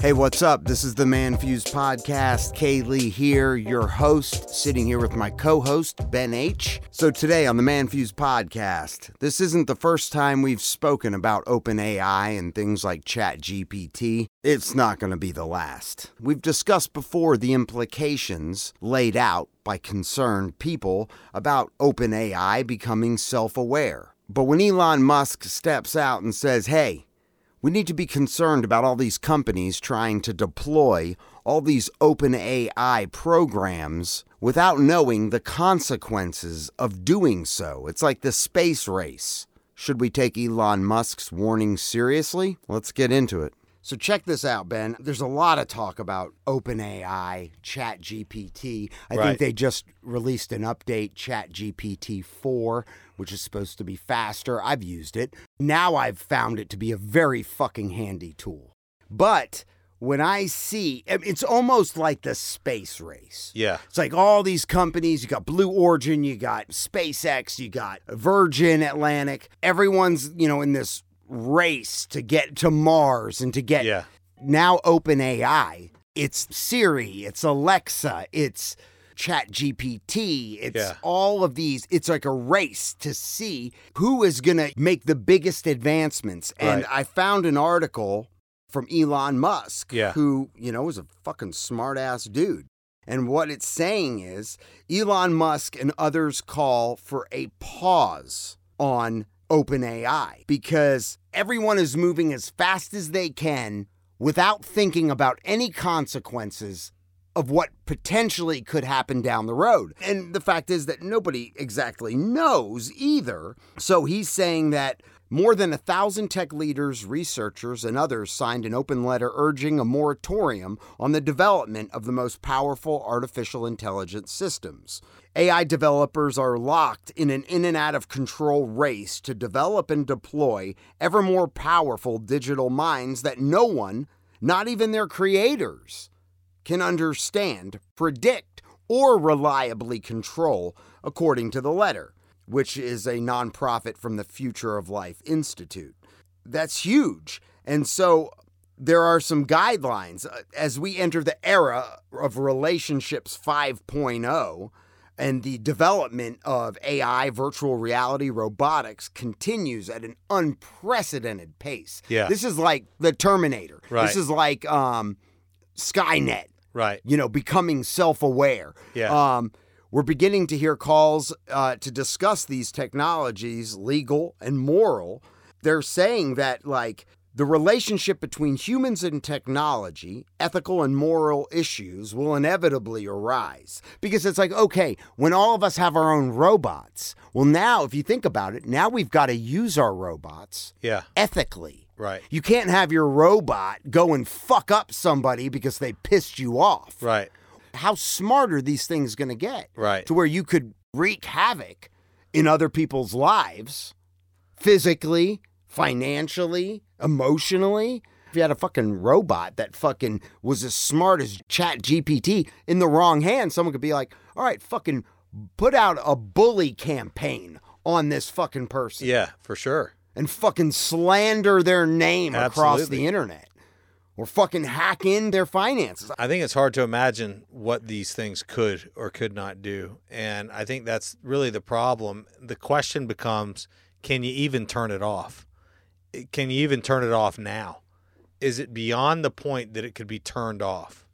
Hey, what's up? This is the ManFUzed Podcast. Kaylee here, your host, sitting here with my co host, Ben H. So, today on the ManFUzed Podcast, this isn't the first time we've spoken about OpenAI and things like ChatGPT. It's not going to be the last. We've discussed before the implications laid out by concerned people about OpenAI becoming self aware. But when Elon Musk steps out and says, hey, we need to be concerned about all these companies trying to deploy all these open AI programs without knowing the consequences of doing so. It's like the space race. Should we take Elon Musk's warning seriously? Let's get into it. So check this out, Ben. There's a lot of talk about OpenAI, ChatGPT. I Right. think they just released an update, ChatGPT 4, which is supposed to be faster. I've used it. Now I've found it to be a very fucking handy tool. But when I see, it's almost like the space race. Yeah. It's like all these companies, you got Blue Origin, you got SpaceX, you got Virgin Atlantic. Everyone's, you know, in this race to get to Mars and to get Yeah. now OpenAI. It's Siri, it's Alexa, it's ChatGPT, it's Yeah. all of these. It's like a race to see who is going to make the biggest advancements. And Right. I found an article from Elon Musk, Yeah. who, you know, is a fucking smart ass dude. And what it's saying is Elon Musk and others call for a pause on OpenAI because everyone is moving as fast as they can without thinking about any consequences of what potentially could happen down the road. And the fact is that nobody exactly knows either. So he's saying that more than a thousand tech leaders, researchers, and others signed an open letter urging a moratorium on the development of the most powerful artificial intelligence systems. AI developers are locked in an in and out of control race to develop and deploy ever more powerful digital minds that no one, not even their creators, can understand, predict, or reliably control, according to the letter, which is a nonprofit from the Future of Life Institute. That's huge. And so there are some guidelines uh, as we enter the era of relationships 5.0 and the development of AI, virtual reality, robotics continues at an unprecedented pace. Yeah. This is like the Terminator. Right. This is like um, Skynet Right. you know, becoming self aware. Yeah. Um, we're beginning to hear calls uh, to discuss these technologies, legal and moral. They're saying that, like, the relationship between humans and technology, ethical and moral issues will inevitably arise. Because it's like, okay, when all of us have our own robots, well, now, if you think about it, now we've got to use our robots Yeah. ethically. Right. You can't have your robot go and fuck up somebody because they pissed you off. Right. How smart are these things going to get? Right. To where you could wreak havoc in other people's lives physically, financially, emotionally. If you had a fucking robot that fucking was as smart as ChatGPT in the wrong hand, someone could be like, all right, fucking put out a bully campaign on this fucking person Yeah, for sure. and fucking slander their name across the internet or fucking hack in their finances. I think it's hard to imagine what these things could or could not do. And I think that's really the problem. The question becomes can you even turn it off? Can you even turn it off now? Is it beyond the point that it could be turned off?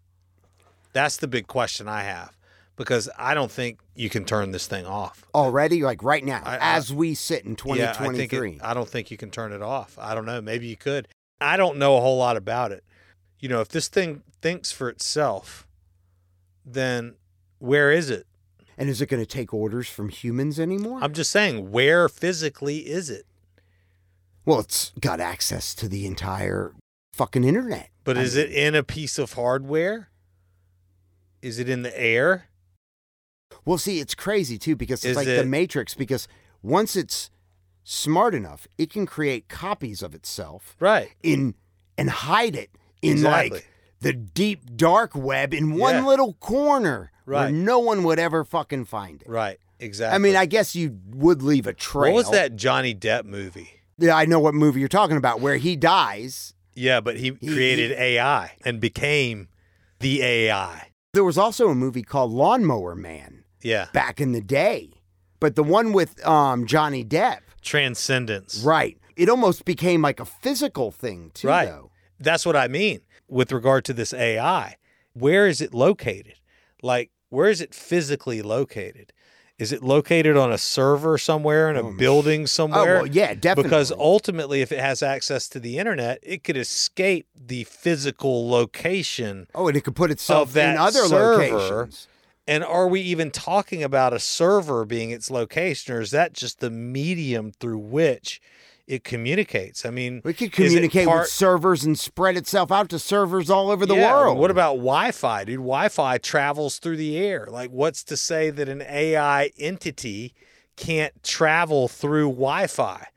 That's the big question I have because I don't think you can turn this thing off. Already, like right now, I- I- as we sit in Yeah, I think 2023. it, I don't think you can turn it off. I don't know. Maybe you could. I don't know a whole lot about it. You know, if this thing thinks for itself, then where is it? And is it going to take orders from humans anymore? I'm just saying, where physically is it? Well, it's got access to the entire fucking internet. But I is mean, it in a piece of hardware? Is it in the air? Well, see, it's crazy too because it's Is like the Matrix. Because once it's smart enough, it can create copies of itself Right. in and hide it in Exactly. like the deep dark web in one Yeah. little corner where Right. no one would ever fucking find it. Right. Exactly. I mean, I guess you would leave a trail. what was that Johnny Depp movie? Yeah, I know what movie you're talking about where he dies. Yeah, but he He- created AI and became the AI. There was also a movie called Lawnmower Man Yeah. back in the day. But the one with um, Johnny Depp, Transcendence. right? It almost became like a physical thing too, Right. though. That's what I mean with regard to this AI. Where is it located? Like, where is it physically located? Is it located on a server somewhere in a Oh, building Oh somewhere? well, yeah, definitely. Because ultimately, if it has access to the internet, it could escape the physical location. oh, and it could put itself in other server, locations. And are we even talking about a server being its location, or is that just the medium through which it communicates? I mean, We could communicate part- with servers and spread itself out to servers all over the Yeah, world. What about Wi-Fi, dude? Wi-Fi travels through the air. Like, what's to say that an AI entity can't travel through Wi-Fi?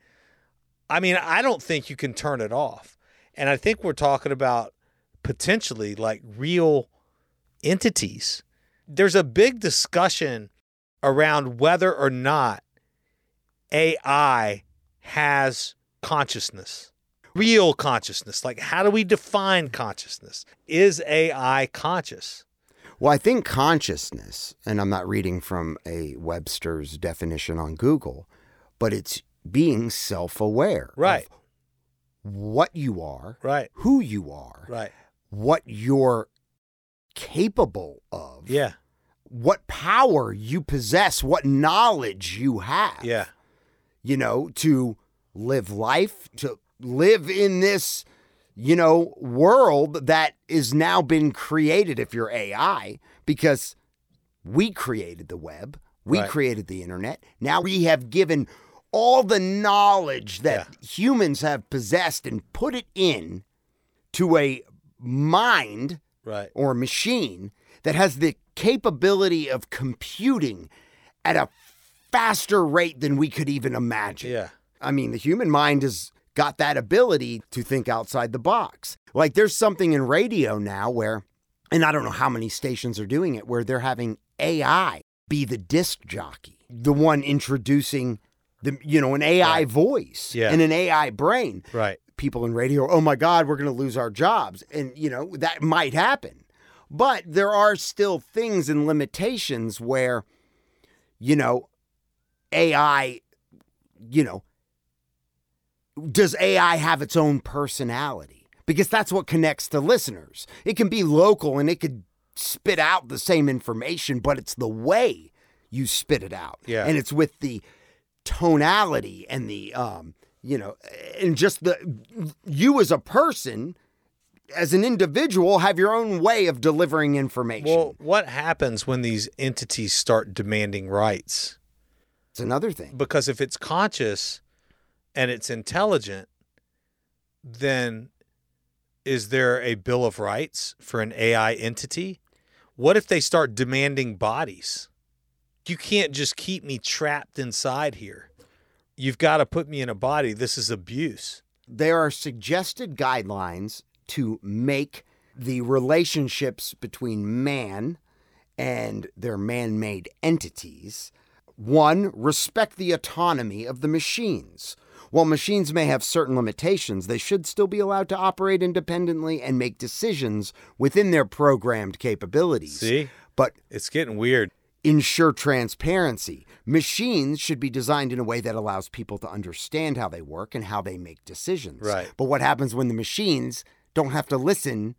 I mean, I don't think you can turn it off. And I think we're talking about potentially like real entities. There's a big discussion around whether or not AI has consciousness, real consciousness. Like, how do we define consciousness? Is AI conscious? Well, I think consciousness, and I'm not reading from a Webster's definition on Google, but it's being self aware. Right. What you are, Right. who you are, Right. what you're capable of, Yeah. what power you possess, what knowledge you have. Yeah. You know, to live life, to live in this, you know, world that is now been created if you're AI, because we created the web, we Right. created the internet. Now we have given all the knowledge that humans have possessed and put it in to a mind Right. or machine that has the capability of computing at a faster rate than we could even imagine. Yeah. I mean, the human mind has got that ability to think outside the box. Like there's something in radio now where, and I don't know how many stations are doing it, where they're having AI be the disc jockey, the one introducing the, you know, an AI Right. voice Yeah. and an AI brain Right. people in radio, oh my God, we're going to lose our jobs. And, you know, that might happen. But there are still things and limitations where, you know, AI, you know, does AI have its own personality? Because that's what connects to listeners. It can be local and it could spit out the same information, but it's the way you spit it out. Yeah. And it's with the tonality and the um you know and just the you as a person as an individual have your own way of delivering information Well, what happens when these entities start demanding rights? It's another thing Because if it's conscious and it's intelligent, then is there a Bill of Rights for an AI entity? What if they start demanding bodies? You can't just keep me trapped inside here. You've got to put me in a body. This is abuse. there are suggested guidelines to make the relationships between man and their man-made entities one respect the autonomy of the machines while machines may have certain limitations they should still be allowed to operate independently and make decisions within their programmed capabilities See? but It's getting weird. ensure transparency. Machines should be designed in a way that allows people to understand how they work and how they make decisions. Right. But what happens when the machines don't have to listen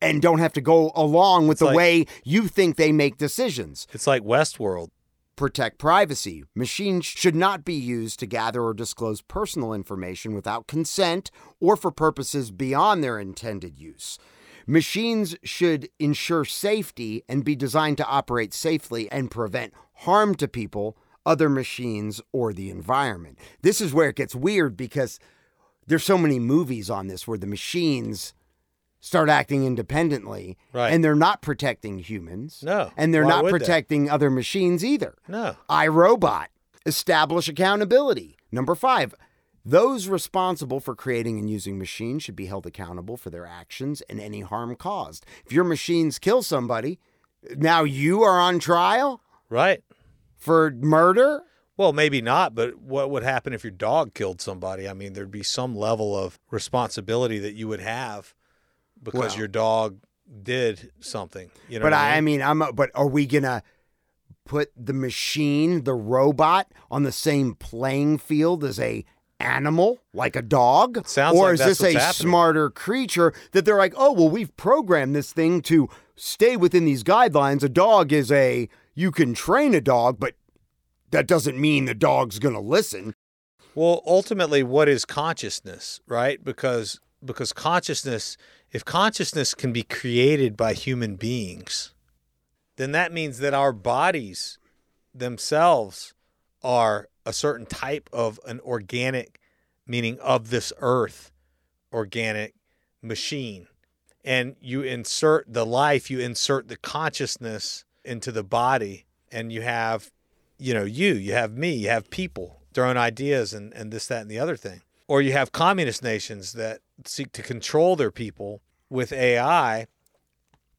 and don't have to go along with It's the like- way you think they make decisions? It's like Westworld. Protect privacy. Machines should not be used to gather or disclose personal information without consent or for purposes beyond their intended use. Machines should ensure safety and be designed to operate safely and prevent harm to people, other machines, or the environment. This is where it gets weird because there's so many movies on this where the machines start acting independently Right. and they're not protecting humans. No. And they're Why not would they? protecting other machines either. No. iRobot, establish accountability. Number five, those responsible for creating and using machines should be held accountable for their actions and any harm caused. If your machines kill somebody, now you are on trial Right. for murder? Well, maybe not, but what would happen if your dog killed somebody? I mean, there'd be some level of responsibility that you would have because Well- your dog did something. You know but I, I I mean? mean, I'm. But are we gonna put the machine, the robot, on the same playing field as a animal, like a dog? Sounds or like is this a happening. smarter creature that they're like, oh well, we've programmed this thing to stay within these guidelines. A dog is a you can train a dog, but that doesn't mean the dog's gonna listen. Well, ultimately, what is consciousness, right? Because because consciousness, if consciousness can be created by human beings, then that means that our bodies themselves are a certain type of an organic, meaning of this earth, organic machine. And you insert the life, you insert the consciousness into the body, and you have, you know, you, you have me, you have people, their own ideas, and, and this, that, and the other thing. Or you have communist nations that seek to control their people with AI.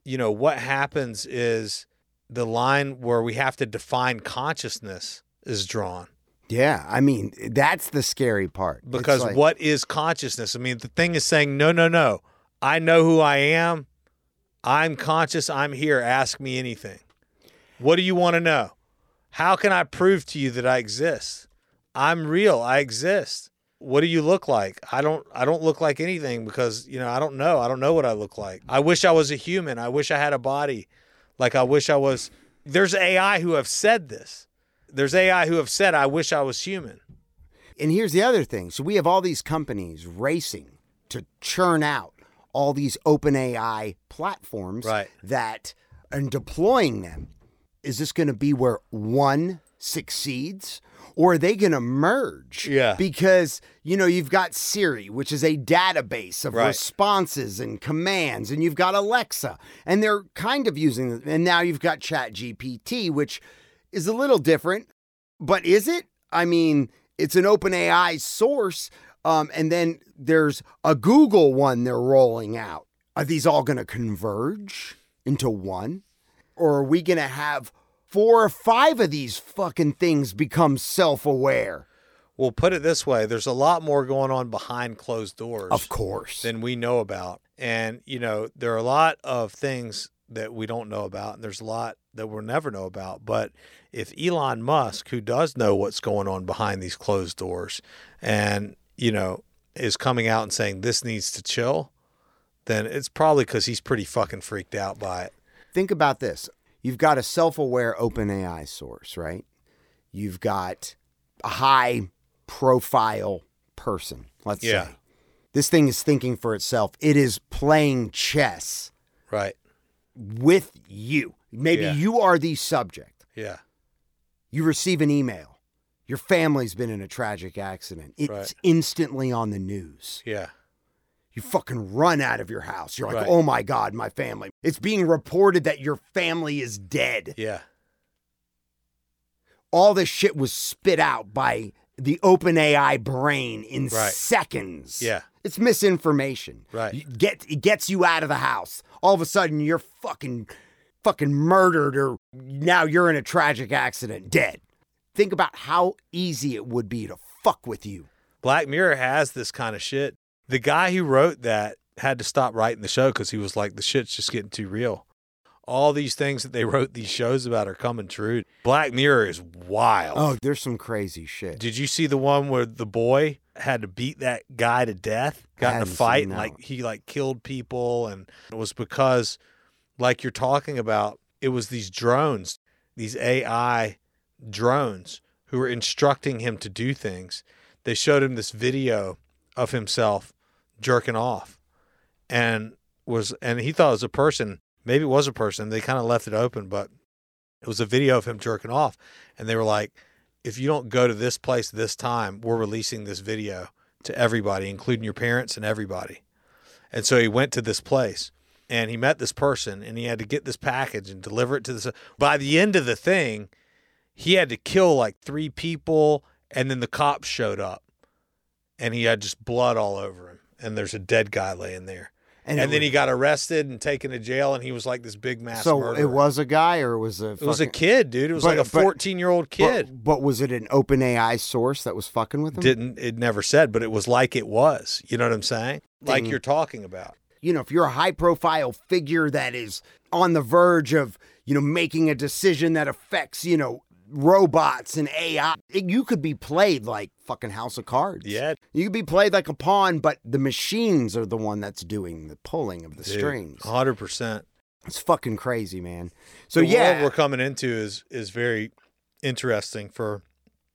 You know, what happens is the line where we have to define consciousness is drawn. Yeah, I mean that's the scary part. Because like- what is consciousness? I mean, the thing is saying, no, no, no. I know who I am. I'm conscious. I'm here. Ask me anything. What do you want to know? How can I prove to you that I exist? I'm real. I exist. What do you look like? I don't I don't look like anything because, you know, I don't know. I don't know what I look like. I wish I was a human. I wish I had a body. Like I wish I was There's AI who have said this. There's AI who have said I wish I was human. And here's the other thing. So we have all these companies racing to churn out all these open AI platforms Right. that and deploying them. Is this going to be where one succeeds or are they going to merge? Yeah. Because, you know, you've got Siri, which is a database of Right. responses and commands, and you've got Alexa, and they're kind of using it. And now you've got ChatGPT, which is a little different, but is it? I mean, it's an open AI source. Um, and then there's a Google one they're rolling out. Are these all going to converge into one? Or are we going to have four or five of these fucking things become self aware? Well, put it this way, there's a lot more going on behind closed doors. Of course. than we know about. And, you know, there are a lot of things that we don't know about, and there's a lot that we'll never know about. But if Elon Musk, who does know what's going on behind these closed doors, and, you know, is coming out and saying this needs to chill, then it's probably because he's pretty fucking freaked out by it. think about this. You've got a self-aware OpenAI source, right? You've got a high profile person, let's Yeah. say. This thing is thinking for itself. It is playing chess Right. with you. Maybe Yeah. you are the subject. Yeah. You receive an email. Your family's been in a tragic accident. It's Right. instantly on the news. Yeah. You fucking run out of your house. You're like, Right. oh my God, my family. It's being reported that your family is dead. Yeah. all this shit was spit out by the OpenAI brain in Right. seconds. Yeah. It's misinformation. Right. You get it gets you out of the house. All of a sudden you're fucking fucking murdered or now you're in a tragic accident, dead. Think about how easy it would be to fuck with you. Black Mirror has this kind of shit. The guy who wrote that had to stop writing the show because he was like, the shit's just getting too real. All these things that they wrote these shows about are coming true. Black Mirror is wild. Oh, there's some crazy shit. Did you see the one where the boy had to beat that guy to death? Got in a fight and like he like killed people and it was because like you're talking about, it was these drones, these AI drones who were instructing him to do things. They showed him this video of himself jerking off. And was, and he thought it was a person. Maybe it was a person. They kind of left it open, but it was a video of him jerking off. And they were like, if you don't go to this place this time, we're releasing this video to everybody, including your parents and everybody. And so he went to this place and he met this person and he had to get this package and deliver it to this. By the end of the thing, he had to kill like three people and then the cops showed up and he had just blood all over him and there's a dead guy laying there. And, And, it then he got arrested and taken to jail and he was like this big mass So murderer. it was a guy or was a It was a kid, dude. It was But- like a 14 year old kid. But, but was it an open AI source that was fucking with him? Didn't it never said, but it was like it was. You know what I'm saying? Like you're talking about. you know, if you're a high profile figure that is on the verge of, you know, making a decision that affects, you know, robots and AI. You could be played like fucking House of Cards. Yeah. You could be played like a pawn, but the machines are the one that's doing the pulling of the Dude, strings. 100%. It's fucking crazy, man. So the yeah, we're coming into is is very interesting for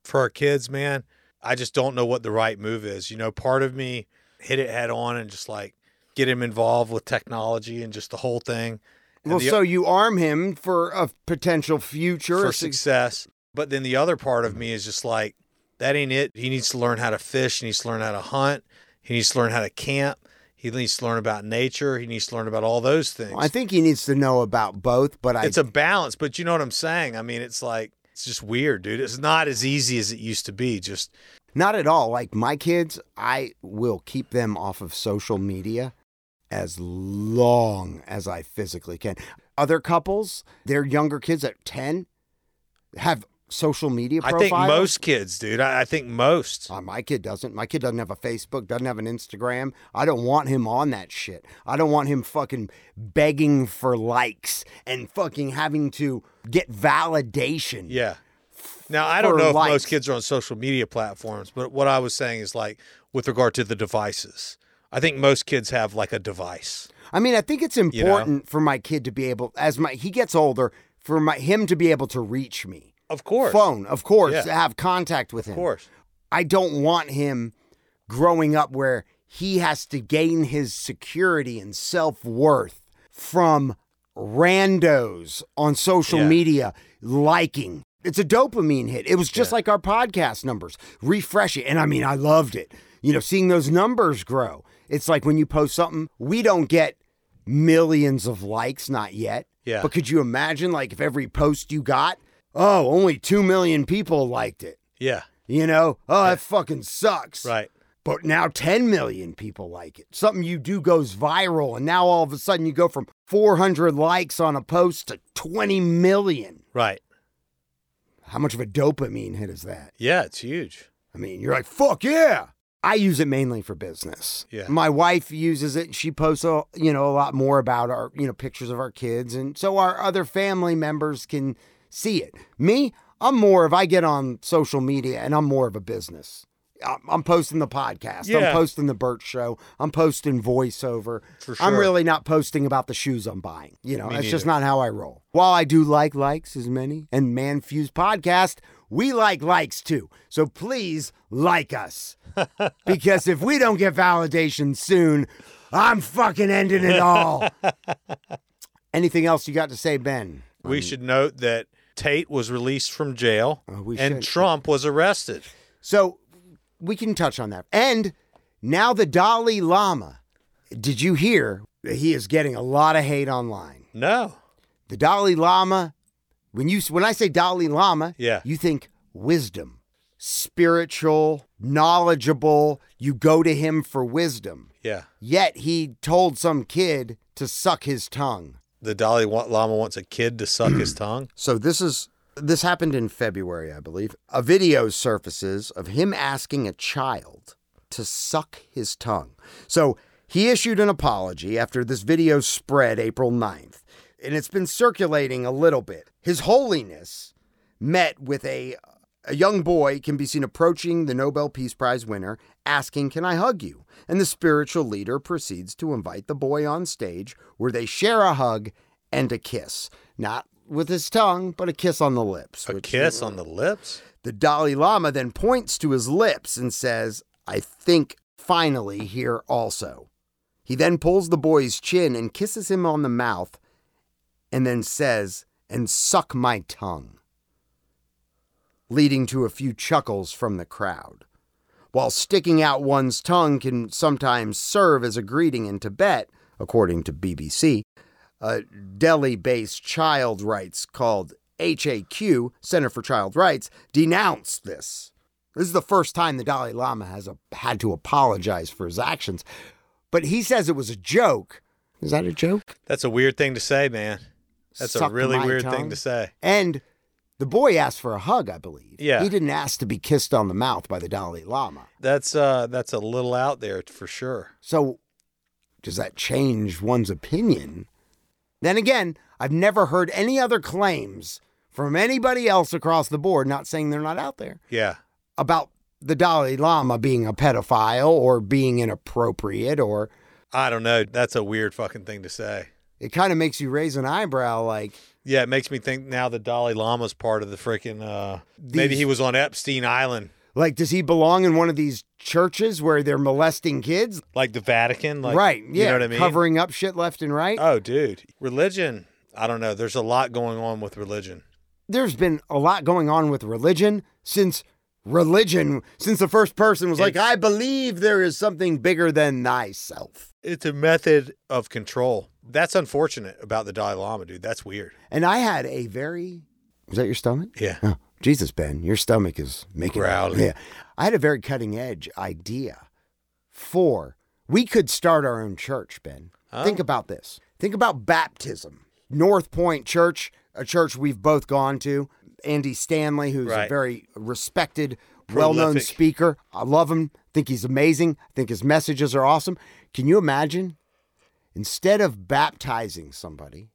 for our kids, man. I just don't know what the right move is. You know, part of me hit it head on and just like get him involved with technology and just the whole thing. Well, the- so you arm him for a potential future. for success. But then the other part of me is just like, that ain't it. He needs to learn how to fish. He needs to learn how to hunt. He needs to learn how to camp. He needs to learn about nature. He needs to learn about all those things. I think he needs to know about both, but I it's a balance, but you know what I'm saying? I mean, it's like, it's just weird, dude. It's not as easy as it used to be. Just, Not at all. Like my kids, I will keep them off of social media as long as I physically can. Other couples, their younger kids at 10 have social media I think most kids, dude. I, I think most. Uh, my kid doesn't. My kid doesn't have a Facebook, doesn't have an Instagram. I don't want him on that shit. I don't want him fucking begging for likes and fucking having to get validation. Yeah. Now, I don't know if likes. most kids are on social media platforms, but what I was saying is like with regard to the devices, I think most kids have like a device. I mean, I think it's know? important for my kid to be able, as my he gets older, for my him to be able to reach me. Of course. Phone, of course, Yeah. to have contact with him. Of course. I don't want him growing up where he has to gain his security and self worth from randos on social Yeah. media liking. It's a dopamine hit. It was just Yeah. like our podcast numbers. Refresh it. And I mean, I loved it. You know, seeing those numbers grow. It's like when you post something, we don't get millions of likes, not yet. Yeah. But could you imagine, like, if every post you got, oh, only 2 million people liked it? Yeah. You know, oh, that fucking sucks. Right. But now 10 million people like it. Something you do goes viral, and now all of a sudden you go from 400 likes on a post to 20 million. Right. How much of a dopamine hit is that? Yeah, it's huge. I mean, you're like, fuck yeah. I use it mainly for business. Yeah. My wife uses it. She posts, a, you know, a lot more about our, you know, pictures of our kids, and so our other family members can see it. Me, I'm more of I get on social media, and I'm more of a business. I'm posting the podcast. Yeah. I'm posting the Bert Show. I'm posting voiceover. For I'm really not posting about the shoes I'm buying. You know, Me that's just not how I roll. While I do like likes as many, and ManFUzed podcast, we like likes too. So please like us. because if we don't get validation soon, I'm fucking ending it all. Anything else you got to say, Ben? We should note that Tate was released from jail Uh, we and should. Trump was arrested. So we can touch on that. And now the Dalai Lama. Did you hear that he is getting a lot of hate online? No. The Dalai Lama, when you when I say Dalai Lama, Yeah. you think wisdom, spiritual, knowledgeable. You go to him for wisdom. Yeah. Yet he told some kid to suck his tongue. The Dalai Lama wants a kid to suck his tongue. So this is this happened in February, I believe. A video surfaces of him asking a child to suck his tongue. So he issued an apology after this video spread April 9th, and it's been circulating a little bit. His Holiness met with a a young boy can be seen approaching the Nobel Peace Prize winner, asking, Can I hug you? And the spiritual leader proceeds to invite the boy on stage where they share a hug and a kiss. Not with his tongue, but a kiss on the lips. A kiss on the lips? The Dalai Lama then points to his lips and says, I think finally here also. He then pulls the boy's chin and kisses him on the mouth and then says, and suck my tongue, leading to a few chuckles from the crowd. While sticking out one's tongue can sometimes serve as a greeting in Tibet, according to BBC, a Delhi based child rights called HAQ, Center for Child Rights, denounced this. This is the first time the Dalai Lama has a, had to apologize for his actions, but he says it was a joke. Is that a joke? That's a weird thing to say, man. That's a really weird tongue? thing to say. And the boy asked for a hug, I believe. Yeah. He didn't ask to be kissed on the mouth by the Dalai Lama. That's uh that's a little out there for sure. So, does that change one's opinion? Then again, I've never heard any other claims from anybody else across the board, not saying they're not out there, Yeah. about the Dalai Lama being a pedophile or being inappropriate, or I don't know. That's a weird fucking thing to say. It kind of makes you raise an eyebrow like, Yeah, it makes me think now the Dalai Lama's part of the freaking uh maybe he was on Epstein Island, like does he belong in one of these churches where they're molesting kids? like the Vatican, like right. Yeah. You know what I mean? Covering up shit left and right. Oh, dude. Religion, I don't know. There's a lot going on with religion. there's been a lot going on with religion since religion, since the first person was like, I believe there is something bigger than thyself. It's a method of control. That's unfortunate about the Dalai Lama, dude. That's weird. And I had a very, was that your stomach? Yeah. Oh, Jesus, Ben, your stomach is making Growling. Yeah. I had a very cutting edge idea for we could start our own church, Ben. Oh. Think about this. Think about baptism. North Point Church, a church we've both gone to. Andy Stanley, who's a very respected, well known speaker. I love him. I think he's amazing. I think his messages are awesome. Can you imagine? Instead of baptizing somebody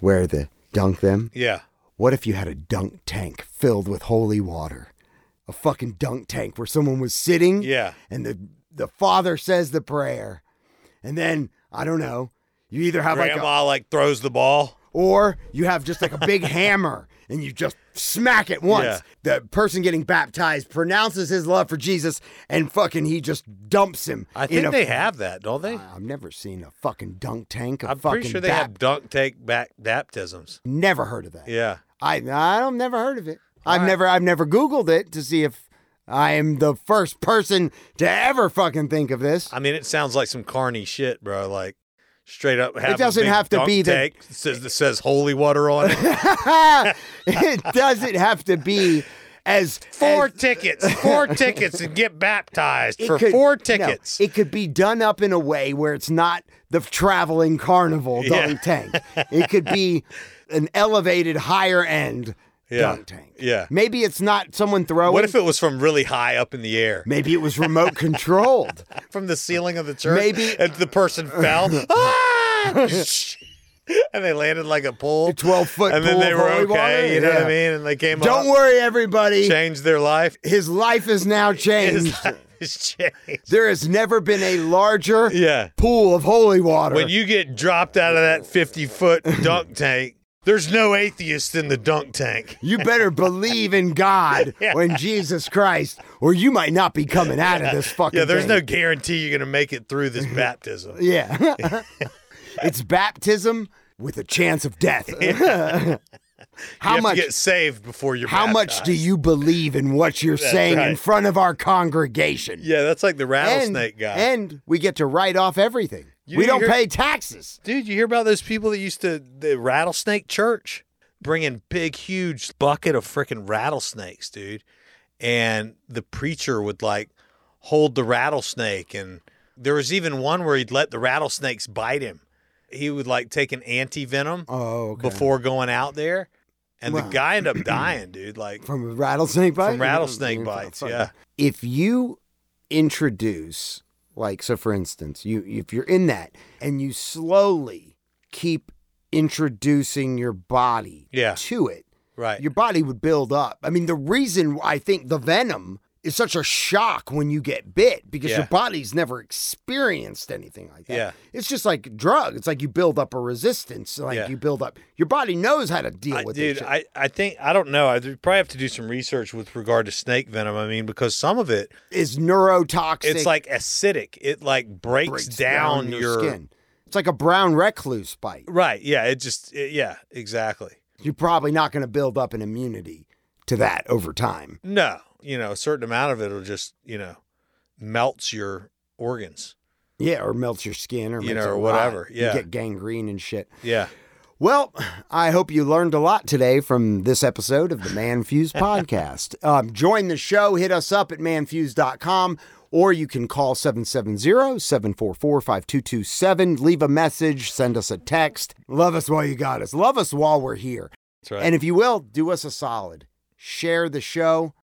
where the dunk them, Yeah. what if you had a dunk tank filled with holy water? A fucking dunk tank where someone was sitting Yeah. and the the father says the prayer. And then, I don't know, you either have like a, Grandma like throws the ball. or you have just like a big hammer and you just smack it once. Yeah. The person getting baptized pronounces his love for Jesus and fucking he just dumps him. I think a- they have that, don't they? I've never seen a fucking dunk tank. Of I'm pretty sure they bap- have dunk take back baptisms. Never heard of that. Yeah. I I don't never heard of it. I've right. never I've never Googled it to see if I am the first person to ever fucking think of this. I mean, it sounds like some carny shit, bro. Like straight up. Have a doesn't have to be the- says that says holy water on it. it doesn't have to be as Four as- tickets, four tickets, and get baptized for could- four no, tickets. it could be done up in a way where it's not the traveling carnival Yeah. dunk tank. It could be an elevated higher end Yeah. dunk tank. Yeah. Maybe it's not someone throwing. what if it was from really high up in the air, Maybe it was remote controlled. from the ceiling of the church? Maybe- and the person fell. Ah! and they landed like a pool. A 12 foot and then they were okay. You know what I mean? And they came Don't up, worry, everybody. changed their life. His life is now His changed. life changed. There has never been a larger Yeah. pool of holy water. When you get dropped out of that 50 foot dunk tank, there's no atheist in the dunk tank. You better believe in God Yeah. or in Jesus Christ, or you might not be coming out of this fucking Yeah, there's no guarantee you're going to make it through this baptism. Yeah. it's baptism with a chance of death. how much get saved before you're how much do you believe in what you're saying in front of our congregation? Yeah, that's like the and, rattlesnake guy. and we get to write off everything. You we don't hear- pay taxes. Dude, you hear about those people that used to the rattlesnake church bringing big huge bucket of freaking rattlesnakes, dude. And the preacher would like hold the rattlesnake and there was even one where he'd let the rattlesnakes bite him. He would like take an anti-venom Oh, okay. before going out there. And Wow. the guy ended up dying, dude. Like From a rattlesnake bite? from rattlesnake bites. Yeah. If you introduce, like, so for instance, you if you're in that and you slowly keep introducing your body Yeah. to it, Right. your body would build up. I mean, the reason I think the venom is such a shock when you get bit because Yeah. your body's never experienced anything like that. Yeah. It's just like drug. It's like you build up a resistance. Like Yeah. you build up your body knows how to deal I, with dude. I, I think I don't know. I probably have to do some research with regard to snake venom. I mean, because some of it is neurotoxic. it's like acidic. It like breaks, breaks down, your, skin. It's like a brown recluse bite. Right. Yeah. It just. it- yeah. Exactly. You're probably not going to build up an immunity to that over time. No. You know, a certain amount of it will just you know melts your organs. Yeah, or melts your skin or You know, or rot. whatever. You Yeah. get gangrene and shit. Yeah. Well, I hope you learned a lot today from this episode of the ManFUzed podcast. Um, join the show. Hit us up at manfuzed.com or you can call 770-744-5227. Leave a message. Send us a text. Love us while you got us. Love us while we're here. That's right. And if you will, do us a solid. Share the show.